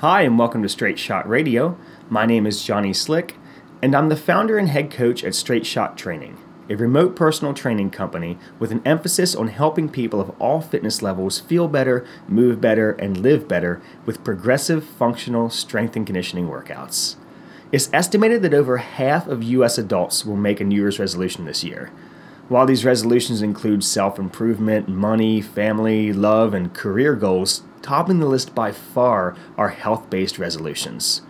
Hi, and welcome to Straight Shot Radio. My name is Johnny Slick, and I'm the founder and head coach at Straight Shot Training, a remote personal training company with an emphasis on helping people of all fitness levels feel better, move better, and live better with progressive functional strength and conditioning workouts. It's estimated that over half of US adults will make a New Year's resolution this year. While these resolutions include self improvement, money, family, love, and career goals, topping the list by far are health based resolutions.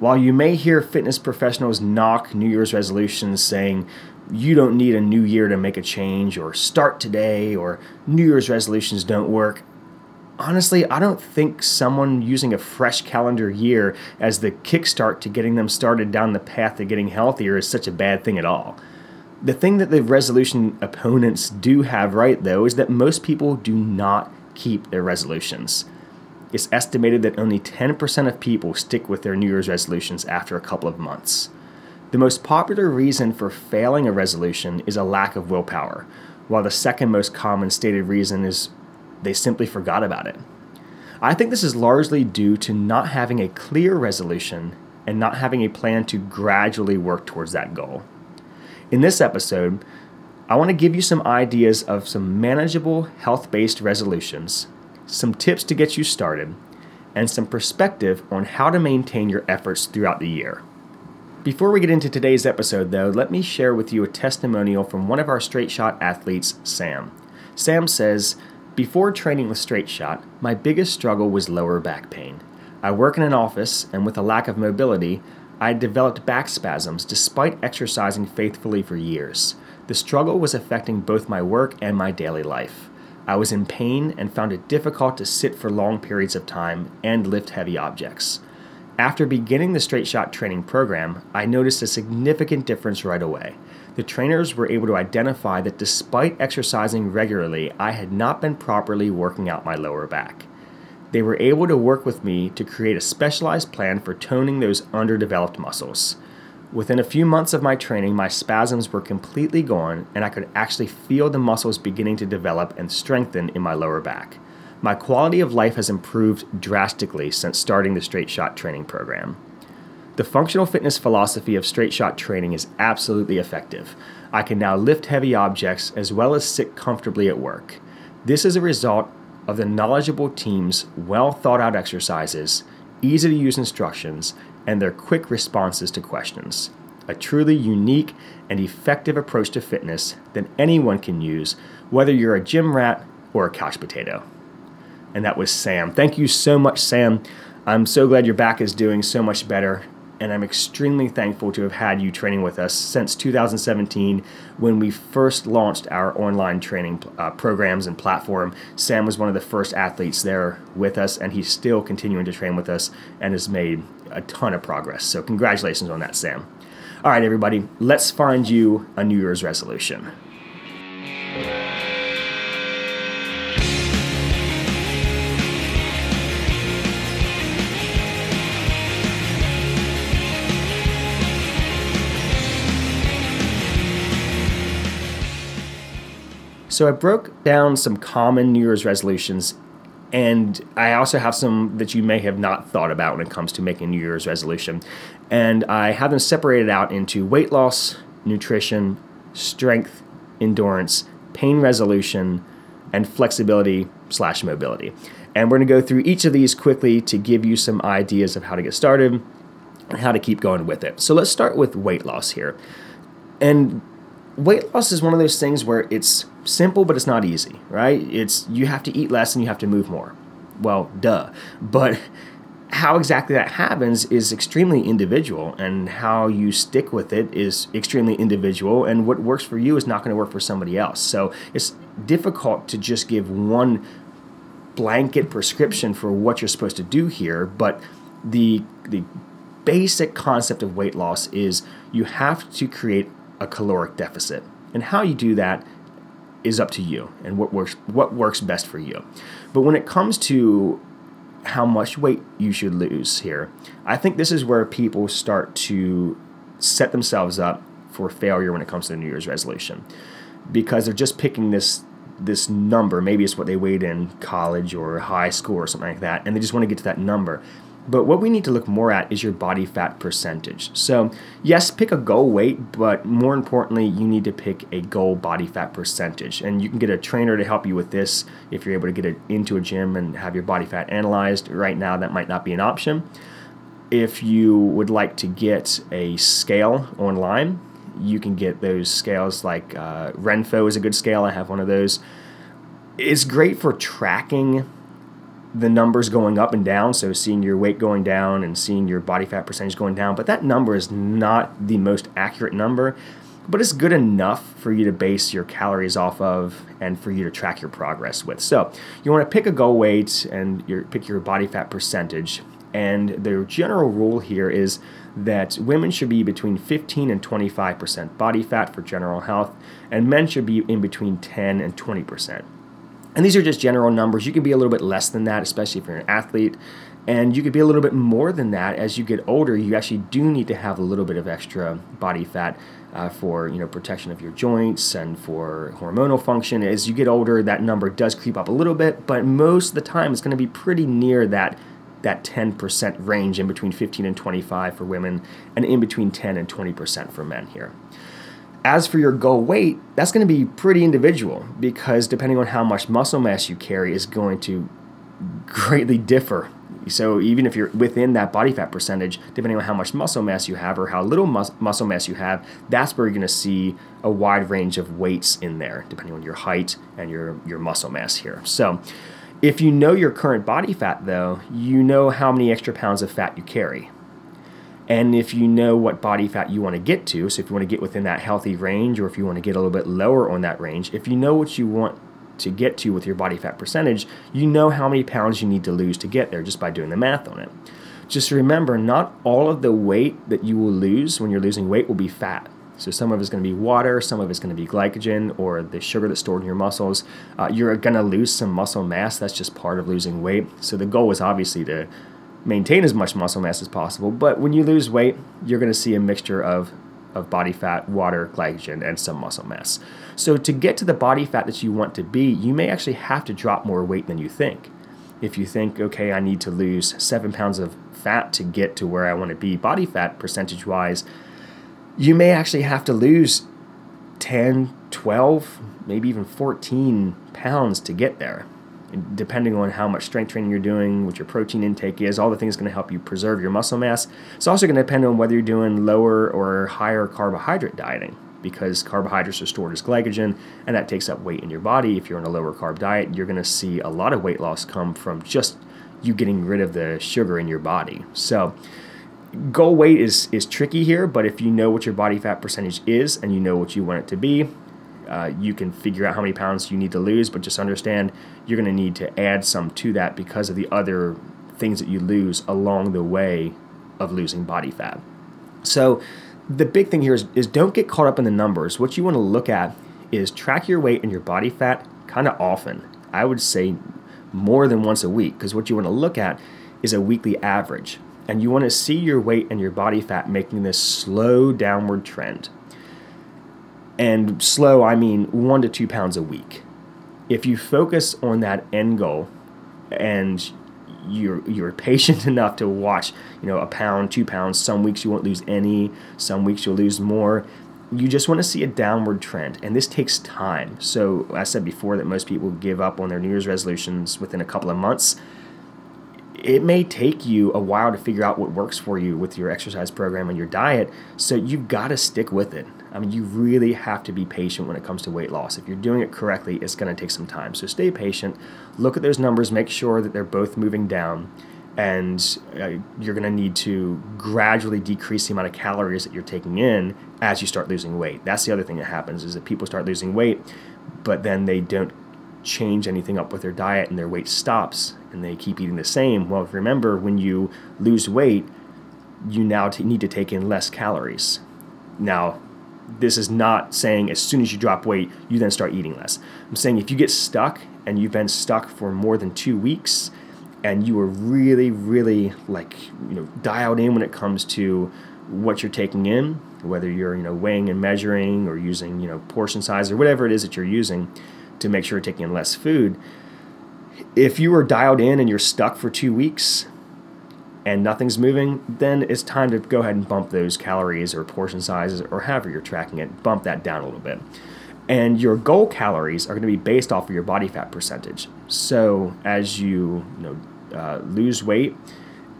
While you may hear fitness professionals knock New Year's resolutions saying, you don't need a new year to make a change, or start today, or New Year's resolutions don't work, honestly, I don't think someone using a fresh calendar year as the kickstart to getting them started down the path to getting healthier is such a bad thing at all. The thing that the resolution opponents do have right, though, is that most people do not keep their resolutions. It's estimated that only 10% of people stick with their New Year's resolutions after a couple of months. The most popular reason for failing a resolution is a lack of willpower, while the second most common stated reason is they simply forgot about it. I think this is largely due to not having a clear resolution and not having a plan to gradually work towards that goal. In this episode, I want to give you some ideas of some manageable health based resolutions, some tips to get you started, and some perspective on how to maintain your efforts throughout the year. Before we get into today's episode, though, let me share with you a testimonial from one of our straight shot athletes, Sam. Sam says, Before training with straight shot, my biggest struggle was lower back pain. I work in an office, and with a lack of mobility, I developed back spasms despite exercising faithfully for years. The struggle was affecting both my work and my daily life. I was in pain and found it difficult to sit for long periods of time and lift heavy objects. After beginning the straight shot training program, I noticed a significant difference right away. The trainers were able to identify that despite exercising regularly, I had not been properly working out my lower back they were able to work with me to create a specialized plan for toning those underdeveloped muscles. Within a few months of my training, my spasms were completely gone, and I could actually feel the muscles beginning to develop and strengthen in my lower back. My quality of life has improved drastically since starting the straight shot training program. The functional fitness philosophy of straight shot training is absolutely effective. I can now lift heavy objects as well as sit comfortably at work. This is a result of the knowledgeable team's well thought out exercises, easy to use instructions, and their quick responses to questions. A truly unique and effective approach to fitness that anyone can use, whether you're a gym rat or a couch potato. And that was Sam. Thank you so much, Sam. I'm so glad your back is doing so much better and I'm extremely thankful to have had you training with us since 2017 when we first launched our online training uh, programs and platform. Sam was one of the first athletes there with us, and he's still continuing to train with us and has made a ton of progress. So, congratulations on that, Sam. All right, everybody, let's find you a New Year's resolution. So I broke down some common New Year's resolutions, and I also have some that you may have not thought about when it comes to making a New Year's resolution. And I have them separated out into weight loss, nutrition, strength, endurance, pain resolution, and flexibility slash mobility. And we're going to go through each of these quickly to give you some ideas of how to get started and how to keep going with it. So let's start with weight loss here. And weight loss is one of those things where it's simple, but it's not easy, right? It's you have to eat less and you have to move more. Well, duh. But how exactly that happens is extremely individual, and how you stick with it is extremely individual, and what works for you is not going to work for somebody else. So it's difficult to just give one blanket prescription for what you're supposed to do here, but the the basic concept of weight loss is you have to create a caloric deficit. And how you do that is up to you and what works what works best for you. But when it comes to how much weight you should lose here, I think this is where people start to set themselves up for failure when it comes to the New Year's resolution. Because they're just picking this this number. Maybe it's what they weighed in college or high school or something like that, and they just want to get to that number. But what we need to look more at is your body fat percentage. So, yes, pick a goal weight, but more importantly, you need to pick a goal body fat percentage. And you can get a trainer to help you with this if you're able to get it into a gym and have your body fat analyzed. Right now, that might not be an option. If you would like to get a scale online, you can get those scales like uh, Renpho is a good scale. I have one of those. It's great for tracking the numbers going up and down, so seeing your weight going down and seeing your body fat percentage going down, but that number is not the most accurate number, but it's good enough for you to base your calories off of and for you to track your progress with. So you want to pick a goal weight and your, pick your body fat percentage. And the general rule here is that women should be between 15 and 25% body fat for general health, and men should be in between 10 and 20%. And these are just general numbers. You can be a little bit less than that, especially if you're an athlete. And you could be a little bit more than that as you get older. You actually do need to have a little bit of extra body fat uh, for you know protection of your joints and for hormonal function. As you get older, that number does creep up a little bit, but most of the time it's going to be pretty near that that 10% range in between 15 and 25 for women and in between 10 and 20% for men here. As for your goal weight, that's going to be pretty individual because depending on how much muscle mass you carry is going to greatly differ. So even if you're within that body fat percentage, depending on how much muscle mass you have or how little mus- muscle mass you have, that's where you're going to see a wide range of weights in there, depending on your height and your your muscle mass here. So if you know your current body fat, though, you know how many extra pounds of fat you carry. And if you know what body fat you want to get to, so if you want to get within that healthy range or if you want to get a little bit lower on that range, if you know what you want to get to with your body fat percentage, you know how many pounds you need to lose to get there just by doing the math on it. Just remember, not all of the weight that you will lose when you're losing weight will be fat. So some of it's going to be water, some of it's going to be glycogen or the sugar that's stored in your muscles. Uh, you're going to lose some muscle mass. That's just part of losing weight. So the goal is obviously to maintain as much muscle mass as possible. But when you lose weight, you're going to see a mixture of, of body fat, water, glycogen, and some muscle mass. So to get to the body fat that you want to be, you may actually have to drop more weight than you think. If you think, okay, I need to lose seven pounds of fat to get to where I want to be body fat percentage wise, you may actually have to lose 10, 12, maybe even 14 pounds to get there depending on how much strength training you're doing, what your protein intake is, all the things going to help you preserve your muscle mass. It's also going to depend on whether you're doing lower or higher carbohydrate dieting because carbohydrates are stored as glycogen and that takes up weight in your body. If you're on a lower carb diet, you're going to see a lot of weight loss come from just you getting rid of the sugar in your body. So, goal weight is is tricky here, but if you know what your body fat percentage is and you know what you want it to be, uh, you can figure out how many pounds you need to lose, but just understand you're going to need to add some to that because of the other things that you lose along the way of losing body fat. So, the big thing here is, is don't get caught up in the numbers. What you want to look at is track your weight and your body fat kind of often. I would say more than once a week because what you want to look at is a weekly average. And you want to see your weight and your body fat making this slow downward trend. And slow, I mean one to two pounds a week. If you focus on that end goal and you're you're patient enough to watch, you know, a pound, two pounds. Some weeks you won't lose any. Some weeks you'll lose more. You just want to see a downward trend, and this takes time. So I said before that most people give up on their New Year's resolutions within a couple of months. It may take you a while to figure out what works for you with your exercise program and your diet. So you've got to stick with it. I mean, you really have to be patient when it comes to weight loss. If you're doing it correctly, it's going to take some time. So stay patient, look at those numbers, make sure that they're both moving down, and uh, you're going to need to gradually decrease the amount of calories that you're taking in as you start losing weight. That's the other thing that happens is that people start losing weight, but then they don't change anything up with their diet and their weight stops and they keep eating the same. Well, remember when you lose weight, you now t- need to take in less calories. Now, this is not saying as soon as you drop weight, you then start eating less. I'm saying if you get stuck and you've been stuck for more than two weeks and you are really, really like, you know, dialed in when it comes to what you're taking in, whether you're, you know, weighing and measuring or using, you know, portion size or whatever it is that you're using to make sure you're taking in less food. If you are dialed in and you're stuck for two weeks and nothing's moving, then it's time to go ahead and bump those calories or portion sizes or however you're tracking it, bump that down a little bit. And your goal calories are going to be based off of your body fat percentage. So as you, you know, uh, lose weight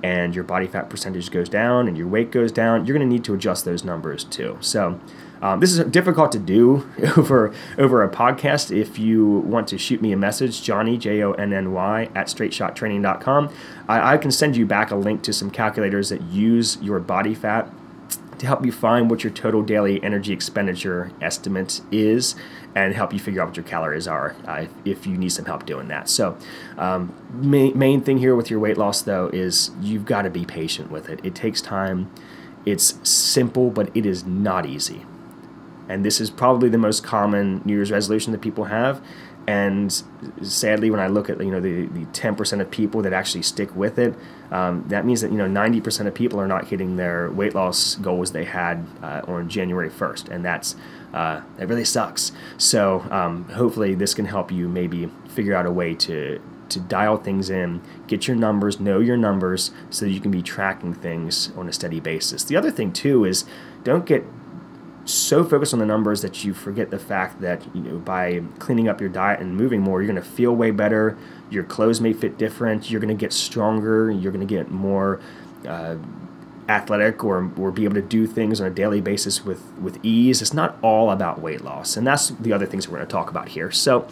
and your body fat percentage goes down and your weight goes down, you're going to need to adjust those numbers too. So um, this is difficult to do over over a podcast. If you want to shoot me a message, Johnny J O N N Y at straightshottraining.com, I, I can send you back a link to some calculators that use your body fat to help you find what your total daily energy expenditure estimate is and help you figure out what your calories are uh, if you need some help doing that. So, um, main, main thing here with your weight loss though is you've got to be patient with it. It takes time. It's simple, but it is not easy and this is probably the most common New Year's resolution that people have. And sadly, when I look at you know the the ten percent of people that actually stick with it, um, that means that you know ninety percent of people are not hitting their weight loss goals they had uh, on January first, and that's uh, that really sucks. So um, hopefully, this can help you maybe figure out a way to to dial things in, get your numbers, know your numbers, so that you can be tracking things on a steady basis. The other thing too is don't get so focused on the numbers that you forget the fact that you know by cleaning up your diet and moving more you're going to feel way better your clothes may fit different you're going to get stronger you're going to get more uh, athletic or, or be able to do things on a daily basis with with ease. It's not all about weight loss and that's the other things we're going to talk about here. So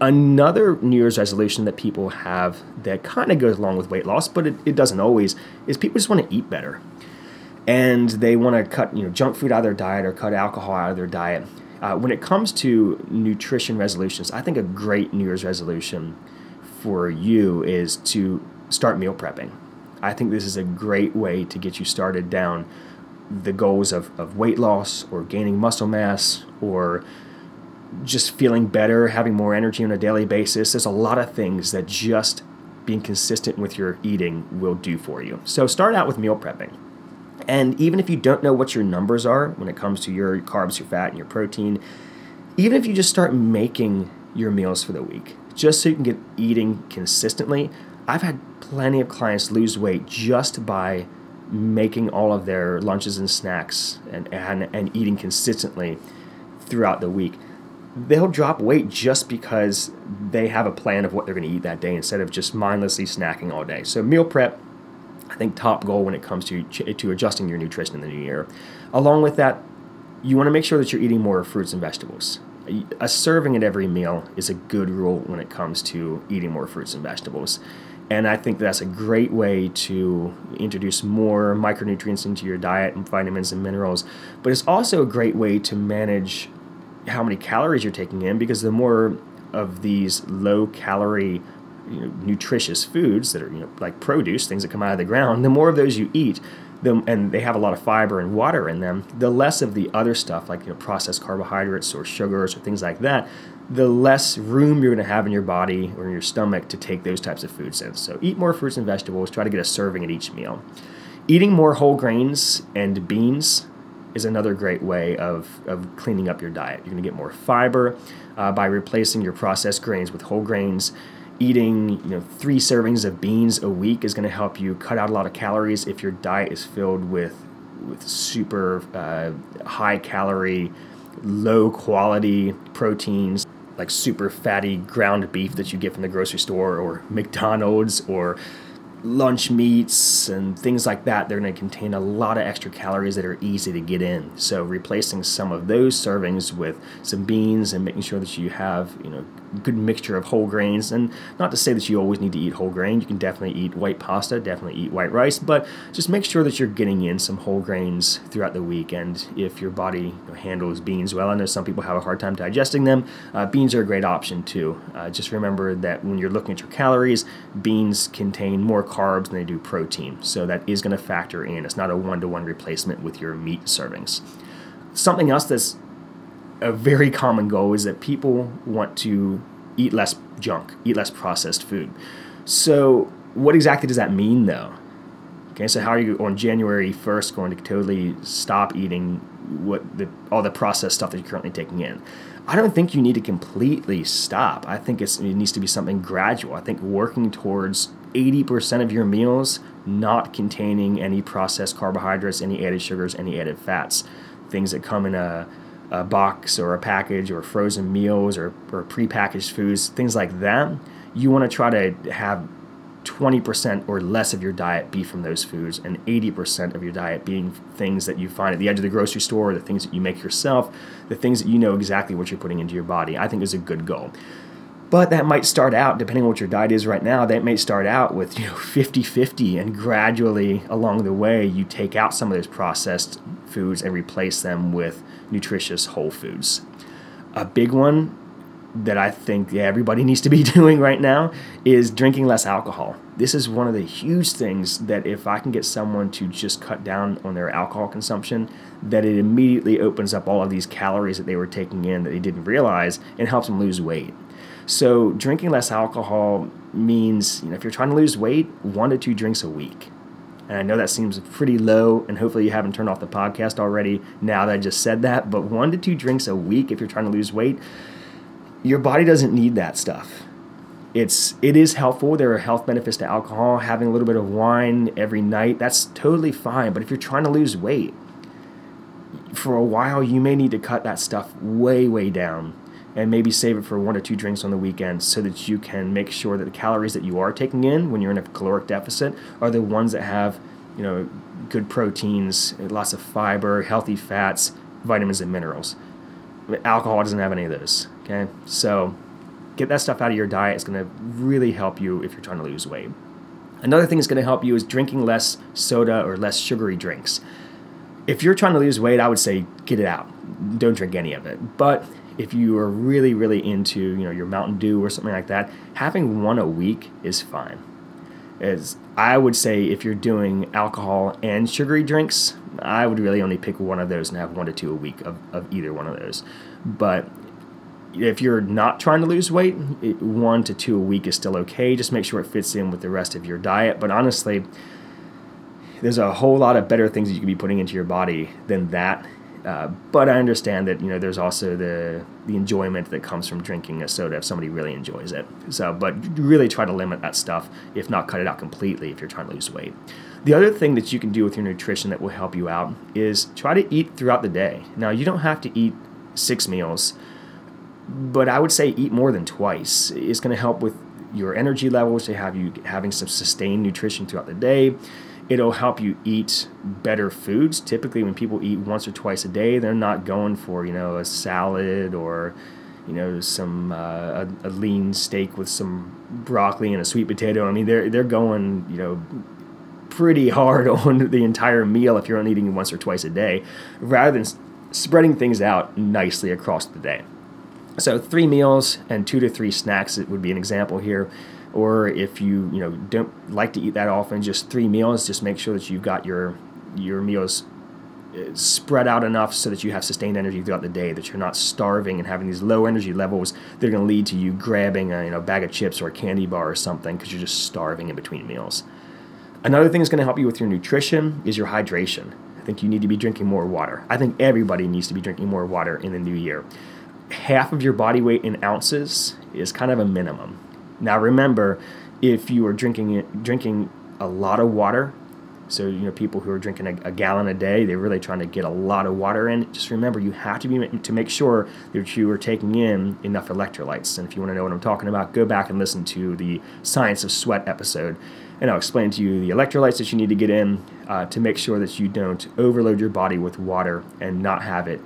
another new year's resolution that people have that kind of goes along with weight loss but it, it doesn't always is people just want to eat better and they want to cut you know junk food out of their diet or cut alcohol out of their diet. Uh, when it comes to nutrition resolutions, I think a great New Year's resolution for you is to start meal prepping. I think this is a great way to get you started down the goals of, of weight loss or gaining muscle mass or just feeling better, having more energy on a daily basis. There's a lot of things that just being consistent with your eating will do for you. So start out with meal prepping. And even if you don't know what your numbers are when it comes to your carbs, your fat, and your protein, even if you just start making your meals for the week, just so you can get eating consistently, I've had plenty of clients lose weight just by making all of their lunches and snacks and, and, and eating consistently throughout the week. They'll drop weight just because they have a plan of what they're going to eat that day instead of just mindlessly snacking all day. So, meal prep think top goal when it comes to to adjusting your nutrition in the new year. Along with that, you want to make sure that you're eating more fruits and vegetables. A serving at every meal is a good rule when it comes to eating more fruits and vegetables. And I think that's a great way to introduce more micronutrients into your diet and vitamins and minerals. But it's also a great way to manage how many calories you're taking in because the more of these low calorie you know, nutritious foods that are you know like produce, things that come out of the ground, the more of those you eat, the, and they have a lot of fiber and water in them, the less of the other stuff like you know processed carbohydrates or sugars or things like that, the less room you're going to have in your body or in your stomach to take those types of foods in. So eat more fruits and vegetables. Try to get a serving at each meal. Eating more whole grains and beans is another great way of, of cleaning up your diet. You're going to get more fiber uh, by replacing your processed grains with whole grains eating you know three servings of beans a week is going to help you cut out a lot of calories if your diet is filled with with super uh, high calorie low quality proteins like super fatty ground beef that you get from the grocery store or McDonald's or lunch meats and things like that, they're going to contain a lot of extra calories that are easy to get in. So replacing some of those servings with some beans and making sure that you have, you know, good mixture of whole grains. And not to say that you always need to eat whole grain. You can definitely eat white pasta, definitely eat white rice, but just make sure that you're getting in some whole grains throughout the week. And if your body handles beans well, I know some people have a hard time digesting them. Uh, beans are a great option too. Uh, just remember that when you're looking at your calories, beans contain more carbs than they do protein. So that is going to factor in. It's not a one to one replacement with your meat servings. Something else that's a very common goal is that people want to eat less junk, eat less processed food. So, what exactly does that mean though? Okay, so how are you on January 1st going to totally stop eating what the all the processed stuff that you're currently taking in? I don't think you need to completely stop. I think it needs to be something gradual. I think working towards 80% of your meals not containing any processed carbohydrates, any added sugars, any added fats, things that come in a, a box or a package or frozen meals or, or prepackaged foods, things like that. You want to try to have 20% or less of your diet be from those foods and 80% of your diet being things that you find at the edge of the grocery store, the things that you make yourself, the things that you know exactly what you're putting into your body. I think is a good goal. But that might start out, depending on what your diet is right now, that may start out with you know 50-50 and gradually along the way you take out some of those processed foods and replace them with nutritious whole foods. A big one that I think yeah, everybody needs to be doing right now is drinking less alcohol. This is one of the huge things that if I can get someone to just cut down on their alcohol consumption, that it immediately opens up all of these calories that they were taking in that they didn't realize and helps them lose weight. So drinking less alcohol means, you know, if you're trying to lose weight, one to two drinks a week. And I know that seems pretty low, and hopefully you haven't turned off the podcast already now that I just said that. But one to two drinks a week if you're trying to lose weight, your body doesn't need that stuff. It's it is helpful. There are health benefits to alcohol. Having a little bit of wine every night, that's totally fine. But if you're trying to lose weight, for a while you may need to cut that stuff way, way down and maybe save it for one or two drinks on the weekend so that you can make sure that the calories that you are taking in when you're in a caloric deficit are the ones that have you know good proteins lots of fiber healthy fats vitamins and minerals. Alcohol doesn't have any of those okay? So get that stuff out of your diet. It's going to really help you if you're trying to lose weight. Another thing that's going to help you is drinking less soda or less sugary drinks. If you're trying to lose weight i would say get it out. Don't drink any of it. But if you are really, really into, you know, your Mountain Dew or something like that, having one a week is fine. As I would say, if you're doing alcohol and sugary drinks, I would really only pick one of those and have one to two a week of, of either one of those. But if you're not trying to lose weight, it, one to two a week is still okay. Just make sure it fits in with the rest of your diet. But honestly, there's a whole lot of better things that you can be putting into your body than that uh, but I understand that you know there's also the the enjoyment that comes from drinking a soda if somebody really enjoys it. So, but really try to limit that stuff, if not cut it out completely, if you're trying to lose weight. The other thing that you can do with your nutrition that will help you out is try to eat throughout the day. Now, you don't have to eat six meals, but I would say eat more than twice. It's going to help with your energy levels to have you having some sustained nutrition throughout the day it'll help you eat better foods. Typically, when people eat once or twice a day, they're not going for you know a salad or you know some uh, a, a, lean steak with some broccoli and a sweet potato. I mean, they're they're going you know pretty hard on the entire meal if you're only eating once or twice a day, rather than spreading things out nicely across the day. So three meals and two to three snacks it would be an example here or if you you know don't like to eat that often, just three meals. Just make sure that you've got your your meals uh, spread out enough so that you have sustained energy throughout the day. That you're not starving and having these low energy levels that are going to lead to you grabbing a you know bag of chips or a candy bar or something because you're just starving in between meals. Another thing that's going to help you with your nutrition is your hydration. I think you need to be drinking more water. I think everybody needs to be drinking more water in the new year. Half of your body weight in ounces is kind of a minimum. Now remember, if you are drinking drinking a lot of water, so you know people who are drinking a, a, gallon a day, they're really trying to get a lot of water in. Just remember, you have to be to make sure that you are taking in enough electrolytes. And if you want to know what I'm talking about, go back and listen to the Science of Sweat episode, and I'll explain to you the electrolytes that you need to get in uh, to make sure that you don't overload your body with water and not have it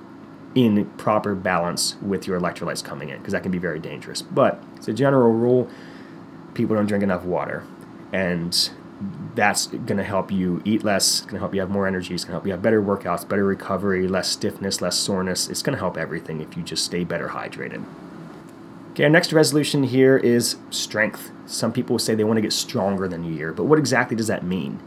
in proper balance with your electrolytes coming in because that can be very dangerous. But as a general rule people don't drink enough water. And that's going to help you eat less, going to help you have more energy, it's going to help you have better workouts, better recovery, less stiffness, less soreness. It's going to help everything if you just stay better hydrated. Okay, our next resolution here is strength. Some people say they want to get stronger than New Year, but what exactly does that mean?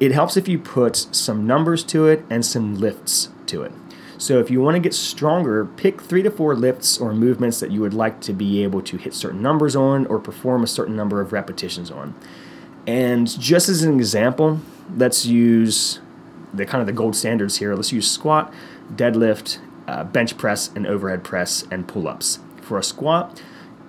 It helps if you put some numbers to it and some lifts to it. So if you want to get stronger, pick three to four lifts or movements that you would like to be able to hit certain numbers on or perform a certain number of repetitions on. And just as an example, let's use the kind of the gold standards here. Let's use squat, deadlift, uh, bench press and overhead press and pull ups. For a squat,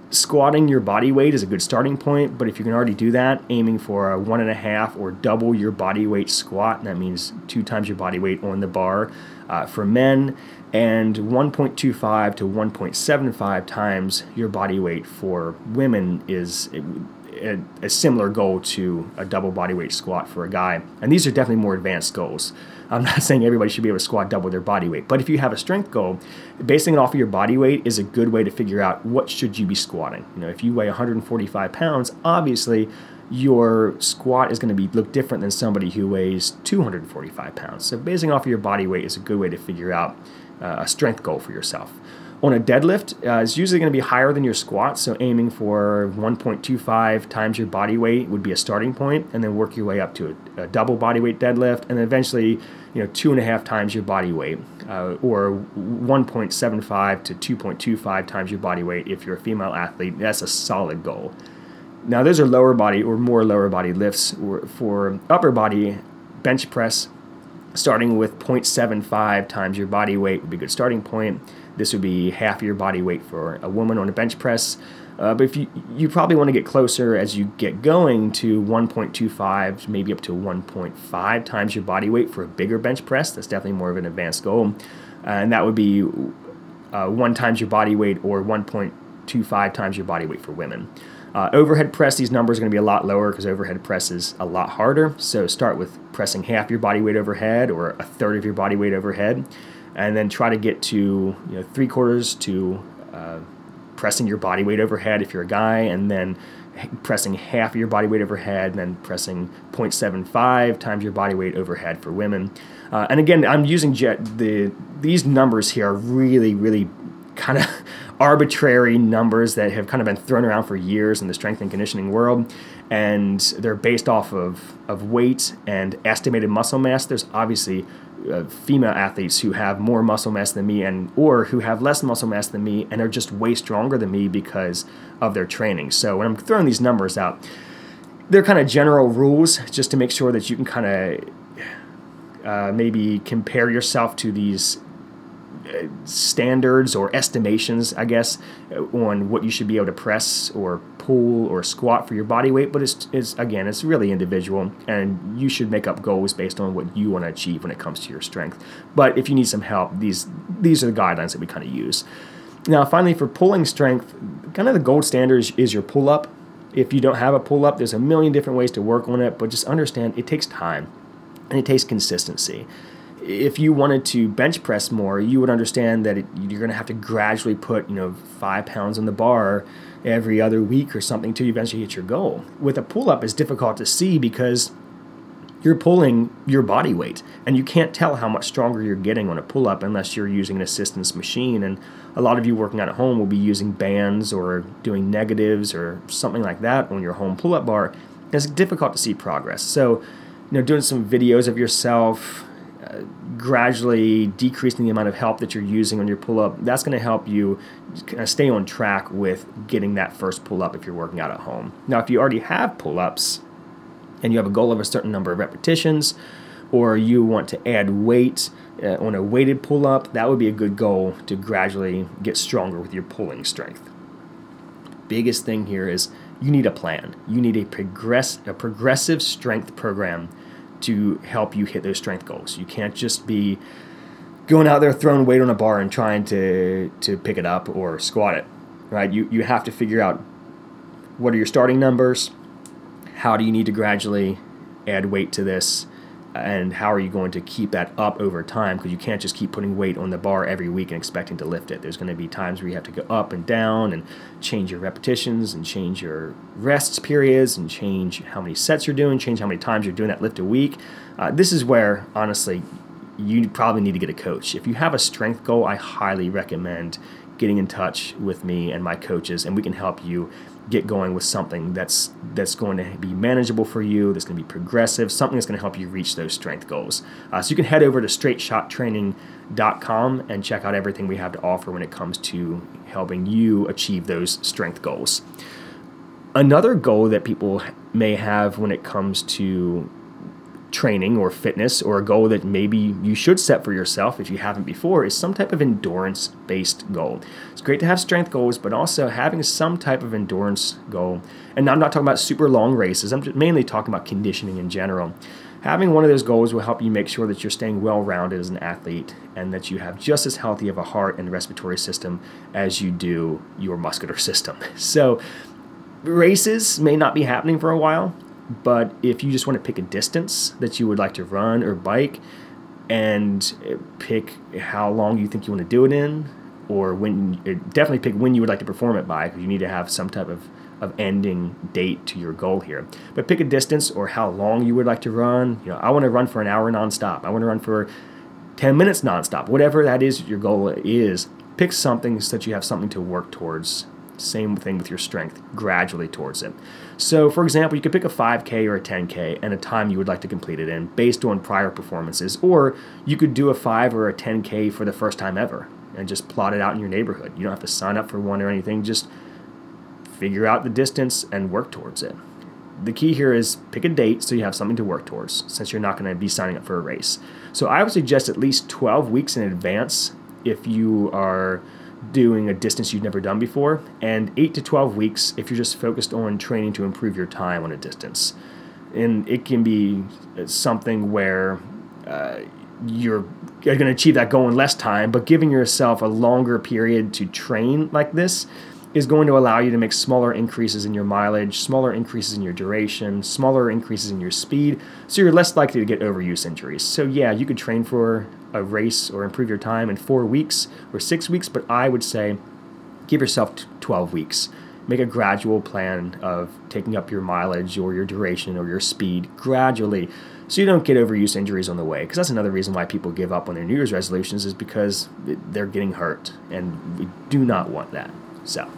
squatting your body weight is a good starting point, but if you can already do that, aiming for a one and a half or double your body weight squat, that means two times your body weight on the bar uh, for men, and 1.25 to 1.75 times your body weight for women is a, a, similar goal to a double body weight squat for a guy. And these are definitely more advanced goals. I'm not saying everybody should be able to squat double their body weight, but if you have a strength goal, basing it off of your body weight is a good way to figure out what should you be squatting. You know, if you weigh 145 pounds, obviously your squat is going to be look different than somebody who weighs 245 pounds. So basing off of your body weight is a good way to figure out uh, a strength goal for yourself. On a deadlift, uh, it's usually going to be higher than your squat, so aiming for 1.25 times your body weight would be a starting point, and then work your way up to a, a double body weight deadlift, and then eventually, you know, two and a half times your body weight, uh, or 1.75 to 2.25 times your body weight if you're a female athlete. That's a solid goal. Now, those are lower body or more lower body lifts. For upper body bench press, starting with 0.75 times your body weight would be a good starting point. This would be half your body weight for a woman on a bench press. Uh, but if you you probably want to get closer as you get going to 1.25, maybe up to 1.5 times your body weight for a bigger bench press. That's definitely more of an advanced goal, uh, and that would be uh, one times your body weight or 1.25 times your body weight for women. Uh, overhead press, these numbers are going to be a lot lower because overhead press is a lot harder. So start with pressing half your body weight overhead or a third of your body weight overhead and then try to get to you know three quarters to uh, pressing your body weight overhead if you're a guy, and then pressing half of your body weight overhead, and then pressing 0.75 times your body weight overhead for women. Uh, and again, I'm using jet the these numbers here are really really kind of arbitrary numbers that have kind of been thrown around for years in the strength and conditioning world and they're based off of, of weight and estimated muscle mass there's obviously uh, female athletes who have more muscle mass than me and or who have less muscle mass than me and are just way stronger than me because of their training. So when I'm throwing these numbers out, they're kind of general rules just to make sure that you can kind of uh, maybe compare yourself to these standards or estimations, I guess, uh, on what you should be able to press or pull or squat for your body weight, but it's, it's again, it's really individual, and you should make up goals based on what you want to achieve when it comes to your strength. But if you need some help, these these are the guidelines that we kind of use. Now, finally, for pulling strength, kind of the gold standard is, is your pull up. If you don't have a pull up, there's a million different ways to work on it, but just understand it takes time and it takes consistency if you wanted to bench press more, you would understand that it, you're going to have to gradually put, you know, five pounds on the bar every other week or something to you eventually hit your goal. With a pull up, it's difficult to see because you're pulling your body weight and you can't tell how much stronger you're getting on a pull up unless you're using an assistance machine. And a lot of you working out at home will be using bands or doing negatives or something like that on your home pull up bar. It's difficult to see progress. So, you know, doing some videos of yourself, gradually decreasing the amount of help that you're using on your pull up, that's going to help you kind of stay on track with getting that first pull up if you're working out at home. Now, if you already have pull ups and you have a goal of a certain number of repetitions, or you want to add weight uh, on a weighted pull up, that would be a good goal to gradually get stronger with your pulling strength. Biggest thing here is you need a plan. You need a progress a progressive strength program to help you hit those strength goals. You can't just be going out there throwing weight on a bar and trying to to pick it up or squat it. Right? You you have to figure out what are your starting numbers? How do you need to gradually add weight to this? And how are you going to keep that up over time? Because you can't just keep putting weight on the bar every week and expecting to lift it. There's going to be times where you have to go up and down and change your repetitions and change your rests periods and change how many sets you're doing change how many times you're doing that lift a week. Uh, this is where honestly you probably need to get a coach. If you have a strength goal i highly recommend getting in touch with me and my coaches and we can help you get going with something that's that's going to be manageable for you, that's going to be progressive, something that's going to help you reach those strength goals. Uh, so you can head over to straightshottraining.com and check out everything we have to offer when it comes to helping you achieve those strength goals. Another goal that people may have when it comes to training or fitness or a goal that maybe you should set for yourself if you haven't before is some type of endurance based goal. Great to have strength goals, but also having some type of endurance goal. And I'm not talking about super long races, I'm mainly talking about conditioning in general. Having one of those goals will help you make sure that you're staying well rounded as an athlete and that you have just as healthy of a heart and respiratory system as you do your muscular system. So, races may not be happening for a while, but if you just want to pick a distance that you would like to run or bike and pick how long you think you want to do it in, or when definitely pick when you would like to perform it by, because you need to have some type of, of ending date to your goal here. But pick a distance or how long you would like to run. You know, I want to run for an hour nonstop. I want to run for 10 minutes nonstop. Whatever that is your goal is, pick something so that you have something to work towards same thing with your strength, gradually towards it. So, for example, you could pick a 5K or a 10K and a time you would like to complete it in based on prior performances, or you could do a 5 or a 10K for the first time ever and just plot it out in your neighborhood. You don't have to sign up for one or anything, just figure out the distance and work towards it. The key here is pick a date so you have something to work towards since you're not going to be signing up for a race. So, I would suggest at least 12 weeks in advance if you are doing a distance you've never done before, and 8 to 12 weeks if you're just focused on training to improve your time on a distance. And it can be something where uh, you're going to achieve that goal in less time, but giving yourself a longer period to train like this is going to allow you to make smaller increases in your mileage, smaller increases in your duration, smaller increases in your speed, so you're less likely to get overuse injuries. So, yeah, you could train for a race or improve your time in four weeks or six weeks, but I would say give yourself 12 weeks. Make a gradual plan of taking up your mileage or your duration or your speed gradually so you don't get overuse injuries on the way. Because that's another reason why people give up on their New Year's resolutions is because they're getting hurt, and we do not want that. So,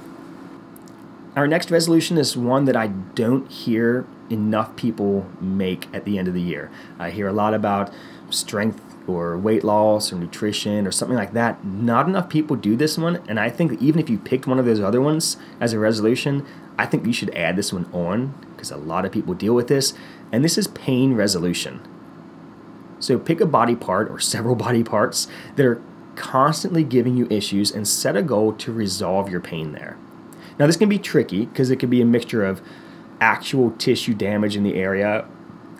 our next resolution is one that I don't hear enough people make at the end of the year. I hear a lot about strength or weight loss or nutrition or something like that. Not enough people do this one, and I think even if you picked one of those other ones as a resolution, I think you should add this one on because a lot of people deal with this, and this is pain resolution. So pick a body part or several body parts that are constantly giving you issues and set a goal to resolve your pain there. Now, this can be tricky because it could be a mixture of actual tissue damage in the area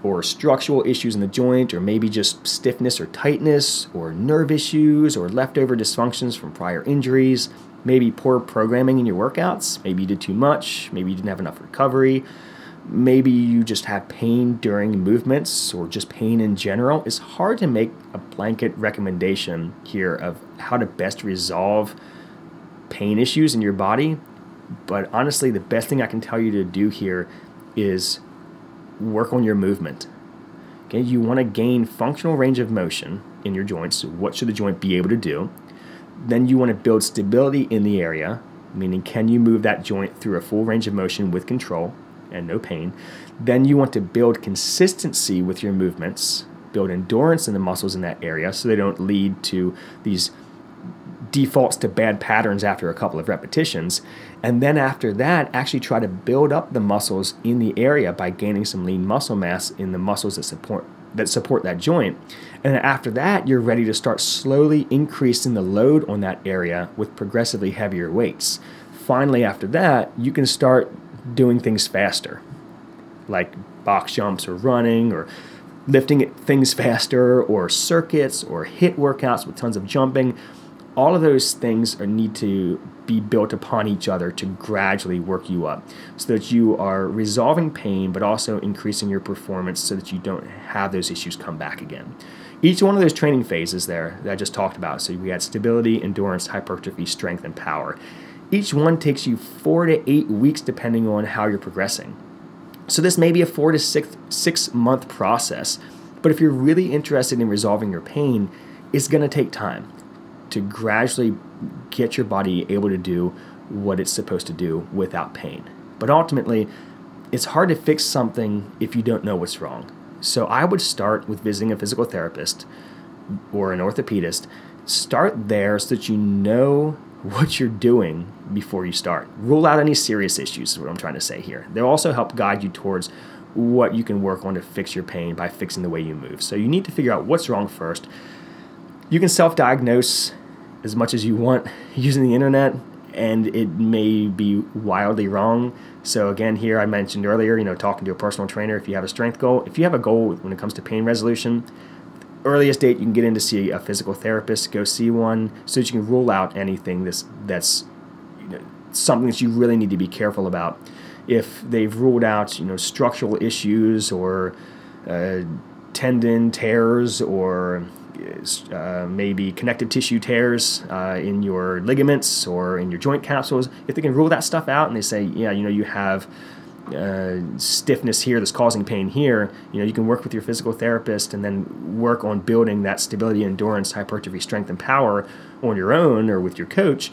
or structural issues in the joint, or maybe just stiffness or tightness, or nerve issues, or leftover dysfunctions from prior injuries, maybe poor programming in your workouts, maybe you did too much, maybe you didn't have enough recovery, maybe you just have pain during movements, or just pain in general. It's hard to make a blanket recommendation here of how to best resolve pain issues in your body but honestly, the best thing I can tell you to do here is work on your movement. Okay, you want to gain functional range of motion in your joints. What should the joint be able to do? Then you want to build stability in the area, meaning can you move that joint through a full range of motion with control and no pain? Then you want to build consistency with your movements, build endurance in the muscles in that area so they don't lead to these defaults to bad patterns after a couple of repetitions. And then after that, actually try to build up the muscles in the area by gaining some lean muscle mass in the muscles that support that support that joint. And after that, you're ready to start slowly increasing the load on that area with progressively heavier weights. Finally, after that, you can start doing things faster, like box jumps or running or lifting things faster or circuits or hit workouts with tons of jumping all of those things are, need to be built upon each other to gradually work you up so that you are resolving pain but also increasing your performance so that you don't have those issues come back again. Each one of those training phases there that I just talked about, so we had stability, endurance, hypertrophy, strength, and power. Each one takes you four to eight weeks depending on how you're progressing. So this may be a four to six, six month process, but if you're really interested in resolving your pain, it's going to take time to gradually get your body able to do what it's supposed to do without pain. But ultimately, it's hard to fix something if you don't know what's wrong. So I would start with visiting a physical therapist or an orthopedist. Start there so that you know what you're doing before you start. Rule out any serious issues, is what I'm trying to say here. They'll also help guide you towards what you can work on to fix your pain by fixing the way you move. So you need to figure out what's wrong first. You can self diagnose as much as you want using the internet, and it may be wildly wrong. So again, here I mentioned earlier, you know, talking to a personal trainer if you have a strength goal. If you have a goal when it comes to pain resolution, earliest date you can get in to see a physical therapist, go see one, so that you can rule out anything that's that's you know, something that you really need to be careful about. If they've ruled out, you know, structural issues or uh, tendon tears or uh, maybe connective tissue tears uh, in your ligaments or in your joint capsules, if they can rule that stuff out and they say, yeah, you know, you have uh, stiffness here that's causing pain here, you know, you can work with your physical therapist and then work on building that stability, endurance, hypertrophy, strength, and power on your own or with your coach,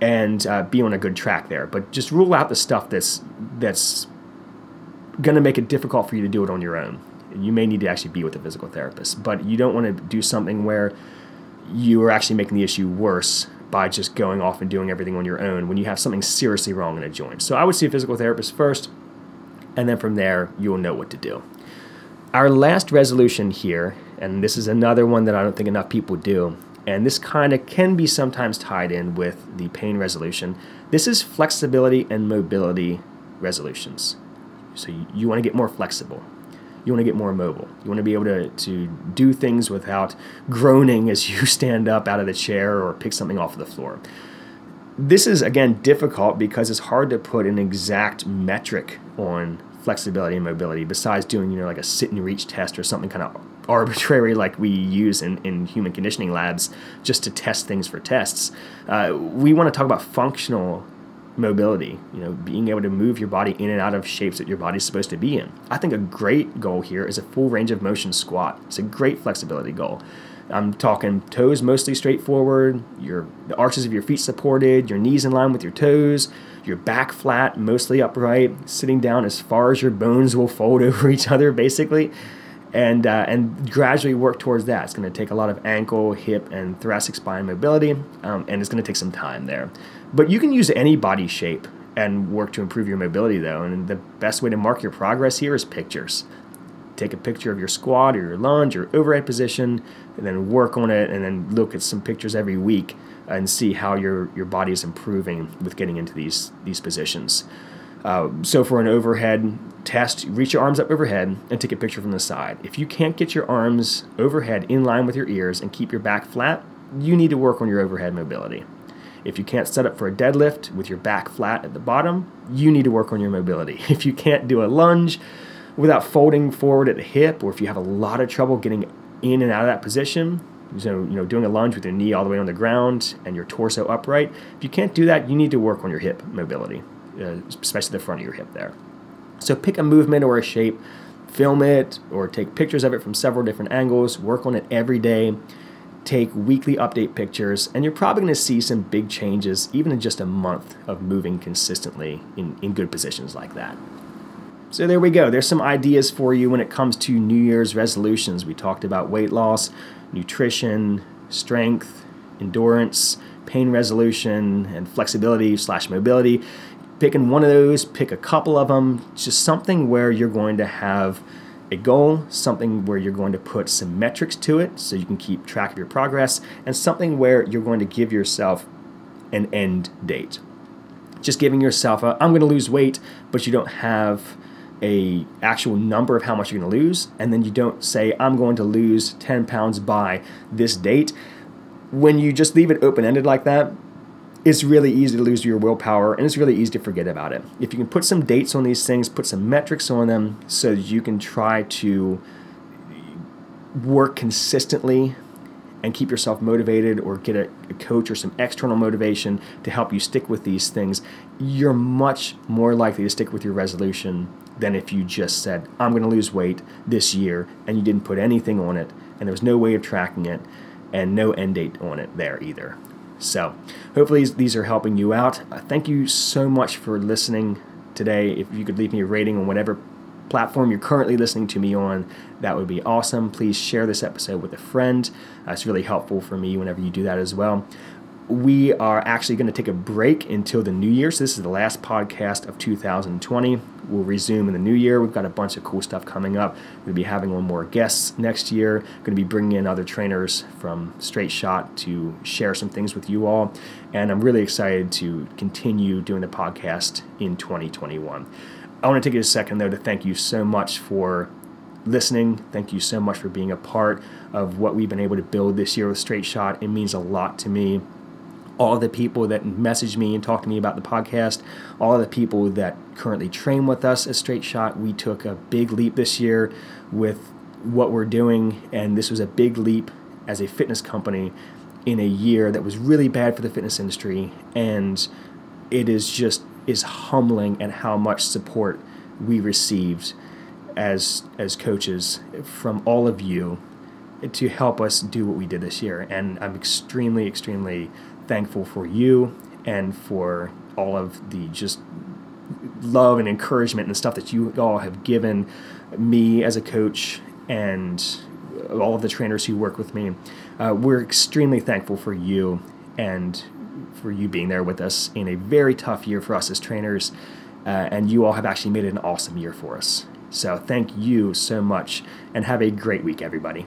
and uh, be on a good track there. But just rule out the stuff that's that's going to make it difficult for you to do it on your own. You may need to actually be with a physical therapist, but you don't want to do something where you are actually making the issue worse by just going off and doing everything on your own when you have something seriously wrong in a joint. So I would see a physical therapist first, and then from there, you will know what to do. Our last resolution here, and this is another one that I don't think enough people do, and this kind of can be sometimes tied in with the pain resolution. This is flexibility and mobility resolutions. So you, you want to get more flexible. You want to get more mobile. You want to be able to, to do things without groaning as you stand up out of the chair or pick something off of the floor. This is, again, difficult because it's hard to put an exact metric on flexibility and mobility besides doing, you know, like a sit and reach test or something kind of arbitrary like we use in, in human conditioning labs just to test things for tests. Uh, we want to talk about functional mobility, you know, being able to move your body in and out of shapes that your body's supposed to be in. I think a great goal here is a full range of motion squat. It's a great flexibility goal. I'm talking toes mostly straight forward, your the arches of your feet supported, your knees in line with your toes, your back flat, mostly upright, sitting down as far as your bones will fold over each other, basically, and uh, and gradually work towards that. It's going to take a lot of ankle, hip, and thoracic spine mobility, um, and it's going to take some time there. But you can use any body shape and work to improve your mobility, though. And the best way to mark your progress here is pictures take a picture of your squat or your lunge or overhead position and then work on it and then look at some pictures every week and see how your, your body is improving with getting into these, these positions. Uh, so for an overhead test, reach your arms up overhead and take a picture from the side. If you can't get your arms overhead in line with your ears and keep your back flat, you need to work on your overhead mobility. If you can't set up for a deadlift with your back flat at the bottom, you need to work on your mobility. If you can't do a lunge without folding forward at the hip, or if you have a lot of trouble getting in and out of that position, so you know doing a lunge with your knee all the way on the ground and your torso upright, if you can't do that, you need to work on your hip mobility, uh, especially the front of your hip there. So pick a movement or a shape, film it or take pictures of it from several different angles, work on it every day. Take weekly update pictures, and you're probably going to see some big changes even in just a month of moving consistently in, in good positions like that. So there we go. There's some ideas for you when it comes to New Year's resolutions. We talked about weight loss, nutrition, strength, endurance, pain resolution, and flexibility slash mobility. Picking one of those, pick a couple of them, just something where you're going to have a goal, something where you're going to put some metrics to it so you can keep track of your progress, and something where you're going to give yourself an end date. Just giving yourself a, I'm going to lose weight, but you don't have a actual number of how much you're going to lose and then you don't say i'm going to lose 10 pounds by this date. When you just leave it open-ended like that it's really easy to lose your willpower and it's really easy to forget about it. If you can put some dates on these things put some metrics on them so you can try to work consistently and keep yourself motivated or get a, a, coach or some external motivation to help you stick with these things, you're much more likely to stick with your resolution than if you just said, I'm going to lose weight this year, and you didn't put anything on it, and there was no way of tracking it, and no end date on it there either. So, hopefully, these are helping you out. Uh, thank you so much for listening today. If you could leave me a rating on whatever platform you're currently listening to me on, that would be awesome. Please share this episode with a friend. Uh, it's really helpful for me whenever you do that as well. We are actually going to take a break until the new year. So, this is the last podcast of 2020. We'll resume in the new year. We've got a bunch of cool stuff coming up. To be having one more guests next year. Going to be bringing in other trainers from Straight Shot to share some things with you all. And I'm really excited to continue doing the podcast in 2021. I want to take a second, though, to thank you so much for listening. Thank you so much for being a part of what we've been able to build this year with Straight Shot. It means a lot to me all the people that message me and talk to me about the podcast, all the people that currently train with us at Straight Shot. We took a big leap this year with what we're doing, and this was a big leap as a fitness company in a year that was really bad for the fitness industry. And it is just is humbling at how much support we received as as coaches from all of you to help us do what we did this year. And I'm extremely, extremely thankful for you and for all of the just love and encouragement and stuff that you all have given me as a coach and all of the trainers who work with me. Uh, we're extremely thankful for you and for you being there with us in a very tough year for us as trainers. Uh, and you all have actually made it an awesome year for us. So thank you so much and have a great week, everybody.